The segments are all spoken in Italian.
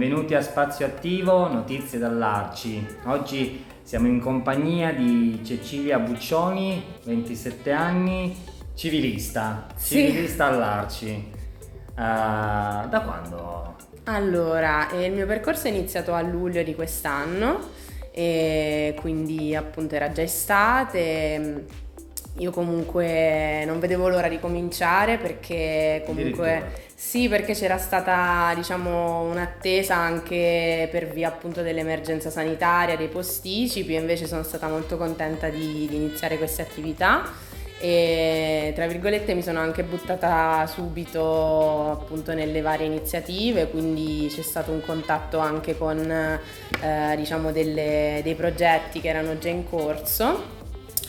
Benvenuti a Spazio Attivo, notizie dall'Arci. Oggi siamo in compagnia di Cecilia Buccioni, 27 anni, civilista, Sì. civilista all'Arci. Uh, da quando? Allora, eh, il mio percorso è iniziato a luglio di quest'anno e quindi appunto era già estate. Io comunque non vedevo l'ora di cominciare perché comunque. Sì, perché c'era stata diciamo un'attesa anche per via appunto dell'emergenza sanitaria, dei posticipi, invece sono stata molto contenta di, di iniziare queste attività e tra virgolette mi sono anche buttata subito appunto nelle varie iniziative, quindi c'è stato un contatto anche con eh, diciamo delle- dei progetti che erano già in corso.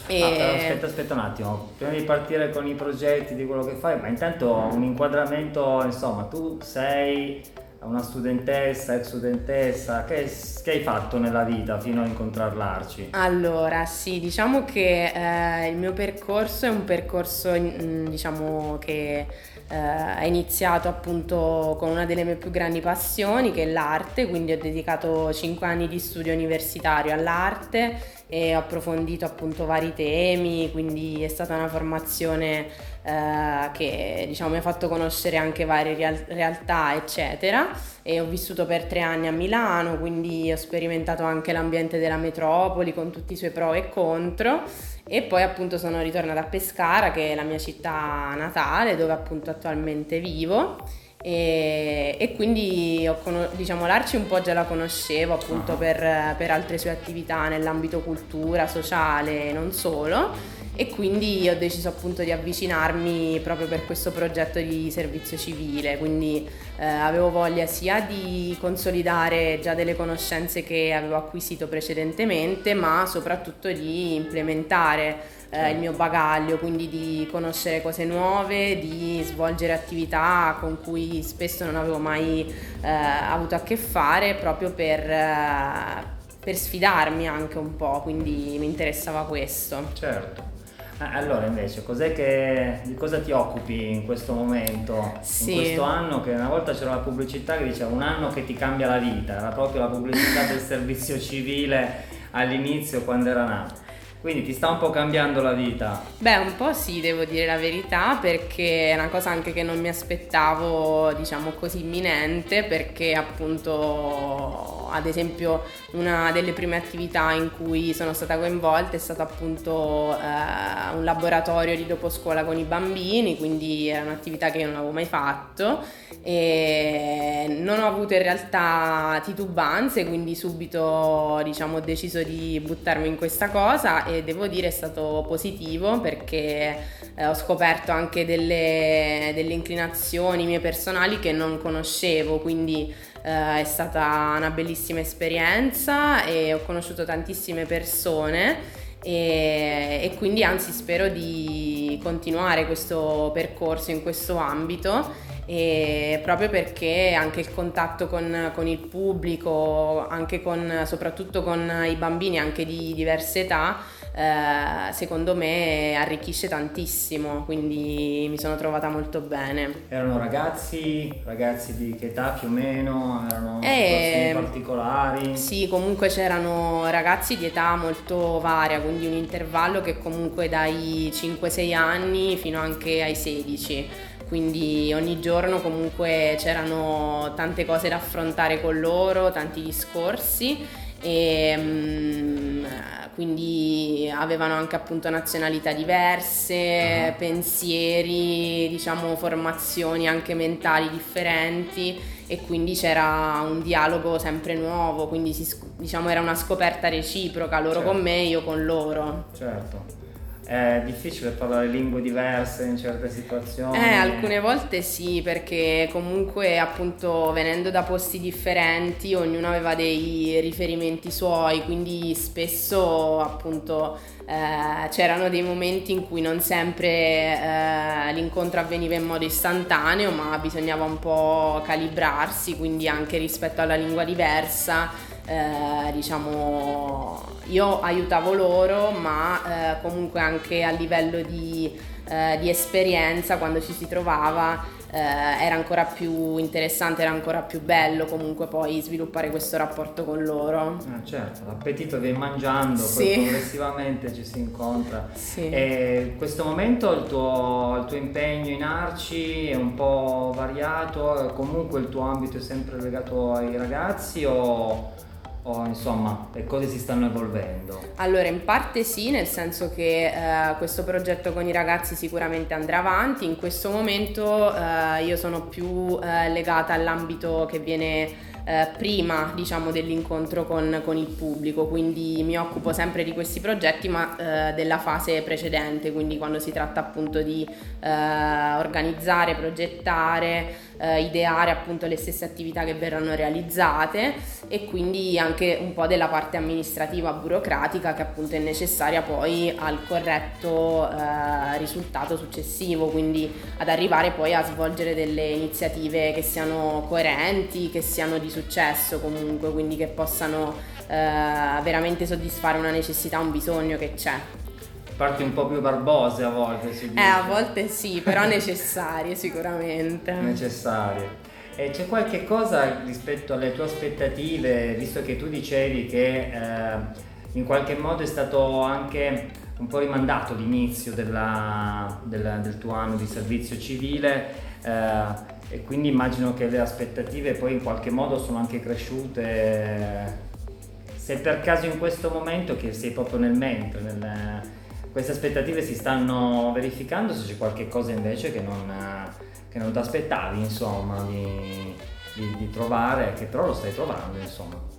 E... Ah, aspetta, aspetta un attimo, prima di partire con i progetti di quello che fai, ma intanto un inquadramento, insomma, tu sei una studentessa, ex studentessa, che, che hai fatto nella vita fino a incontrare l'Arci? Allora, sì, diciamo che eh, il mio percorso è un percorso, mm, diciamo, che eh, è iniziato appunto con una delle mie più grandi passioni, che è l'arte, quindi ho dedicato 5 anni di studio universitario all'arte e ho approfondito appunto vari temi, quindi è stata una formazione eh, che diciamo mi ha fatto conoscere anche varie real- realtà, eccetera. E ho vissuto per tre anni a Milano, quindi ho sperimentato anche l'ambiente della metropoli con tutti i suoi pro e contro. E poi appunto sono ritornata a Pescara, che è la mia città natale, dove appunto attualmente vivo. E, e quindi ho diciamo l'Arci un po' già la conoscevo appunto Ah. per, per altre sue attività nell'ambito cultura, sociale e non solo e quindi ho deciso appunto di avvicinarmi proprio per questo progetto di servizio civile, quindi eh, avevo voglia sia di consolidare già delle conoscenze che avevo acquisito precedentemente, ma soprattutto di implementare eh, il mio bagaglio, quindi di conoscere cose nuove, di svolgere attività con cui spesso non avevo mai eh, avuto a che fare proprio per, eh, per sfidarmi anche un po', quindi mi interessava questo. Certo. Ah, Allora invece, cos'è che, di cosa ti occupi in questo momento, Sì. in questo anno che una volta c'era la pubblicità che diceva un anno che ti cambia la vita, era proprio la pubblicità del servizio civile all'inizio quando era nato. Quindi ti sta un po' cambiando la vita. Beh, un po' sì, devo dire la verità, perché è una cosa anche che non mi aspettavo, diciamo così, imminente, perché appunto, ad esempio, una delle prime attività in cui sono stata coinvolta è stato appunto eh, un laboratorio di dopo scuola con i bambini, quindi era un'attività che io non avevo mai fatto e non ho avuto in realtà titubanze, quindi subito, diciamo, ho deciso di buttarmi in questa cosa e devo dire è stato positivo perché eh, ho scoperto anche delle, delle inclinazioni mie personali che non conoscevo, quindi eh, è stata una bellissima esperienza e ho conosciuto tantissime persone e, e quindi anzi spero di continuare questo percorso in questo ambito proprio perché anche il contatto con, con il pubblico, anche con, soprattutto con i bambini anche di diverse età, eh, secondo me arricchisce tantissimo, quindi mi sono trovata molto bene. Erano ragazzi, ragazzi di che età più o meno, erano Eh, situazioni particolari. Sì, comunque c'erano ragazzi di età molto varia, quindi un intervallo che comunque dai 5-6 anni fino anche ai 16. Quindi ogni giorno comunque c'erano tante cose da affrontare con loro, tanti discorsi e mm, quindi avevano anche appunto nazionalità diverse, Ah. pensieri, diciamo formazioni anche mentali differenti e quindi c'era un dialogo sempre nuovo, quindi si, diciamo era una scoperta reciproca, loro certo. con me, io con loro. Certo. È difficile parlare lingue diverse in certe situazioni. Eh, alcune volte sì, perché comunque appunto venendo da posti differenti ognuno aveva dei riferimenti suoi, quindi spesso appunto eh, c'erano dei momenti in cui non sempre eh, l'incontro avveniva in modo istantaneo, ma bisognava un po' calibrarsi, quindi anche rispetto alla lingua diversa eh, diciamo, io aiutavo loro, ma eh, comunque anche a livello di, eh, di, esperienza, quando ci si trovava, eh, era ancora più interessante, era ancora più bello comunque poi sviluppare questo rapporto con loro. Ah, certo, l'appetito viene mangiando, sì. poi progressivamente ci si incontra. Sì. E in questo momento il tuo, il tuo impegno in Arci è un po' variato, comunque il tuo ambito è sempre legato ai ragazzi o o insomma le cose si stanno evolvendo? Allora in parte sì, nel senso che eh, questo progetto con i ragazzi sicuramente andrà avanti, in questo momento eh, io sono più eh, legata all'ambito che viene eh, prima diciamo, dell'incontro con, con, il pubblico, quindi mi occupo sempre di questi progetti ma eh, della fase precedente, quindi quando si tratta appunto di eh, organizzare, progettare, eh, ideare appunto le stesse attività che verranno realizzate e quindi anche un po' della parte amministrativa burocratica che appunto è necessaria poi al corretto eh, risultato successivo, quindi ad arrivare poi a svolgere delle iniziative che siano coerenti, che siano di successo comunque, quindi che possano eh, veramente soddisfare una necessità, un bisogno che c'è. Parti un po' più barbose a volte, si dice. Eh, a volte sì, però necessarie sicuramente. Necessarie. E c'è qualche cosa rispetto alle tue aspettative, visto che tu dicevi che eh, in qualche modo è stato anche un po' rimandato l'inizio della, della, del tuo anno di servizio civile, eh, e quindi immagino che le aspettative poi in qualche modo sono anche cresciute. Se per caso in questo momento che sei proprio nel mentre, nel, queste aspettative si stanno verificando, se c'è qualche cosa invece che non, che non ti aspettavi insomma di, di, di trovare, che però lo stai trovando insomma.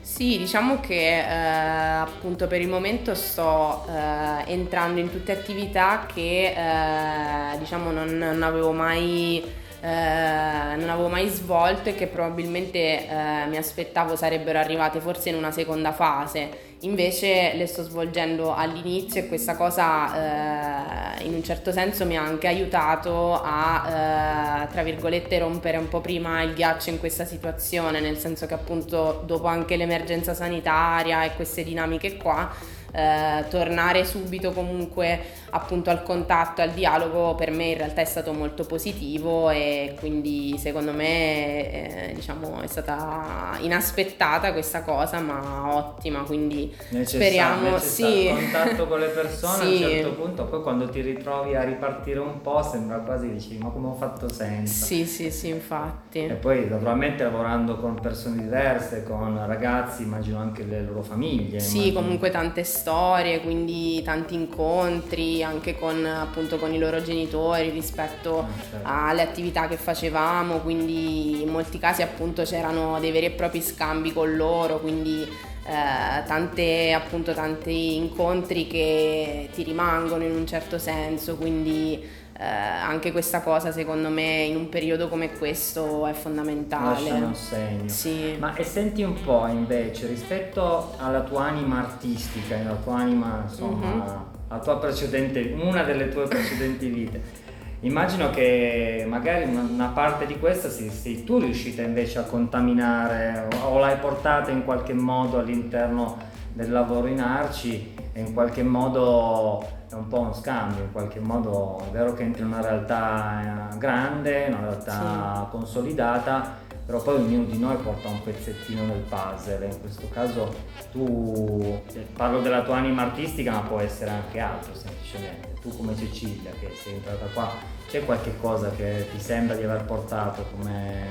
Sì, diciamo che eh, appunto per il momento sto eh, entrando in tutte attività che eh, diciamo non, non avevo mai eh, non avevo mai svolto e che probabilmente eh, mi aspettavo sarebbero arrivate forse in una seconda fase. Invece le sto svolgendo all'inizio e questa cosa eh, in un certo senso mi ha anche aiutato a, eh, tra virgolette, rompere un po' prima il ghiaccio in questa situazione, nel senso che appunto dopo anche l'emergenza sanitaria e queste dinamiche qua, eh, tornare subito comunque appunto al contatto, al dialogo per me in realtà è stato molto positivo e quindi secondo me eh, diciamo è stata inaspettata questa cosa ma ottima quindi Necessar- speriamo necessario. sì. contatto con le persone sì. a un certo punto poi quando ti ritrovi a ripartire un po' sembra quasi dici ma come ho fatto senza sì sì sì infatti e poi naturalmente lavorando con persone diverse con ragazzi immagino anche le loro famiglie sì immagino. comunque tante storie quindi tanti incontri anche con, appunto, con i loro genitori rispetto Ah, certo. alle attività che facevamo, quindi in molti casi appunto c'erano dei veri e propri scambi con loro, quindi eh, tante, appunto, tanti incontri che ti rimangono in un certo senso, quindi eh, anche questa cosa secondo me in un periodo come questo è fondamentale. lasciano un segno Sì. Ma e senti un po' invece rispetto alla tua anima artistica, alla tua anima, insomma, Mhm. La tua precedente, una delle tue precedenti vite. Immagino che magari una, parte di questa sei, sei tu riuscita invece a contaminare o, l'hai portata in qualche modo all'interno del lavoro in Arci e in qualche modo è un po' uno scambio, in qualche modo è vero che entri in una realtà eh, grande, una realtà consolidata, però poi ognuno di noi porta un pezzettino del puzzle, in questo caso tu, eh, parlo della tua anima artistica ma può essere anche altro semplicemente, tu come Cecilia che sei entrata qua, c'è qualche cosa che ti sembra di aver portato come,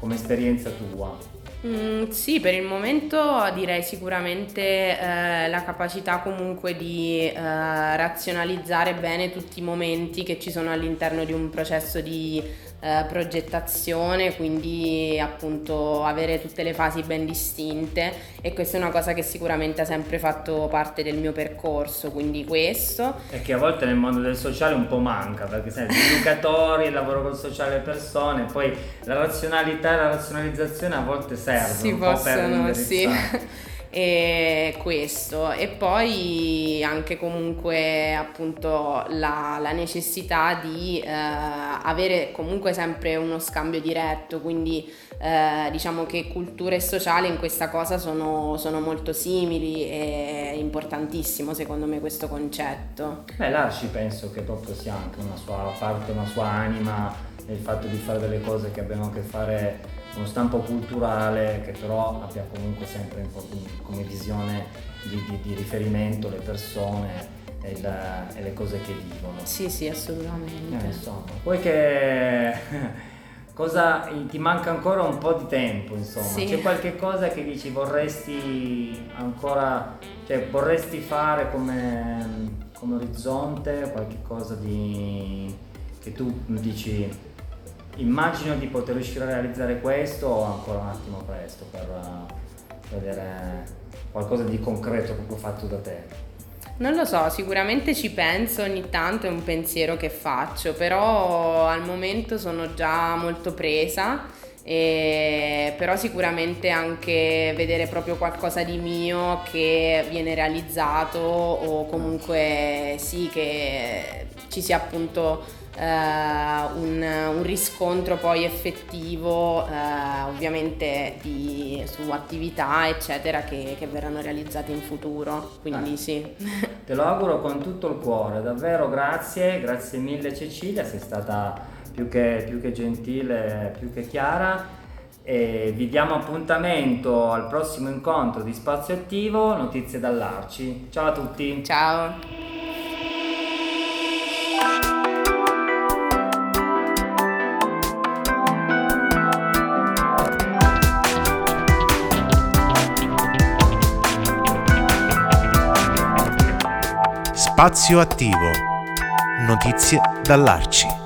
come esperienza tua? Mm, sì, per il momento direi sicuramente eh, la capacità comunque di eh, razionalizzare bene tutti i momenti che ci sono all'interno di un processo di eh, progettazione, quindi appunto avere tutte le fasi ben distinte e questa è una cosa che sicuramente ha sempre fatto parte del mio percorso, quindi questo. E che a volte nel mondo del sociale un po' manca, perché sai, gli educatori, il lavoro col sociale persone, poi la razionalità e la razionalizzazione a volte servono si un possono, sì. e questo. E poi anche comunque appunto la, la necessità di eh, avere comunque sempre uno scambio diretto. Quindi eh, diciamo che cultura e sociale in questa cosa sono, sono molto simili e è importantissimo secondo me questo concetto. Beh l'Arci penso che proprio sia anche una sua parte una sua anima nel fatto di fare delle cose che abbiano a che fare uno stampo culturale che però abbia comunque sempre come visione di, di, di riferimento le persone e, la, e, le cose che vivono. Sì, sì, assolutamente. Eh, insomma, poi che cosa ti manca ancora un po' di tempo, insomma, sì. c'è qualche cosa che dici vorresti ancora, cioè vorresti fare come, come orizzonte, qualche cosa di, che tu dici immagino di poter riuscire a realizzare questo o ancora un attimo presto per uh, vedere qualcosa di concreto proprio fatto da te. Non lo so, sicuramente ci penso ogni tanto, è un pensiero che faccio, però al momento sono già molto presa, e, però sicuramente anche vedere proprio qualcosa di mio che viene realizzato o comunque sì che ci sia appunto eh, un, un, riscontro poi effettivo eh, ovviamente di, su attività eccetera che, che, verranno realizzate in futuro. Quindi ah, sì. Te lo auguro con tutto il cuore davvero grazie grazie mille Cecilia sei stata più che, più che gentile più che chiara e vi diamo appuntamento al prossimo incontro di Spazio Attivo Notizie dall'Arci ciao a tutti ciao Spazio attivo. Notizie dall'Arci.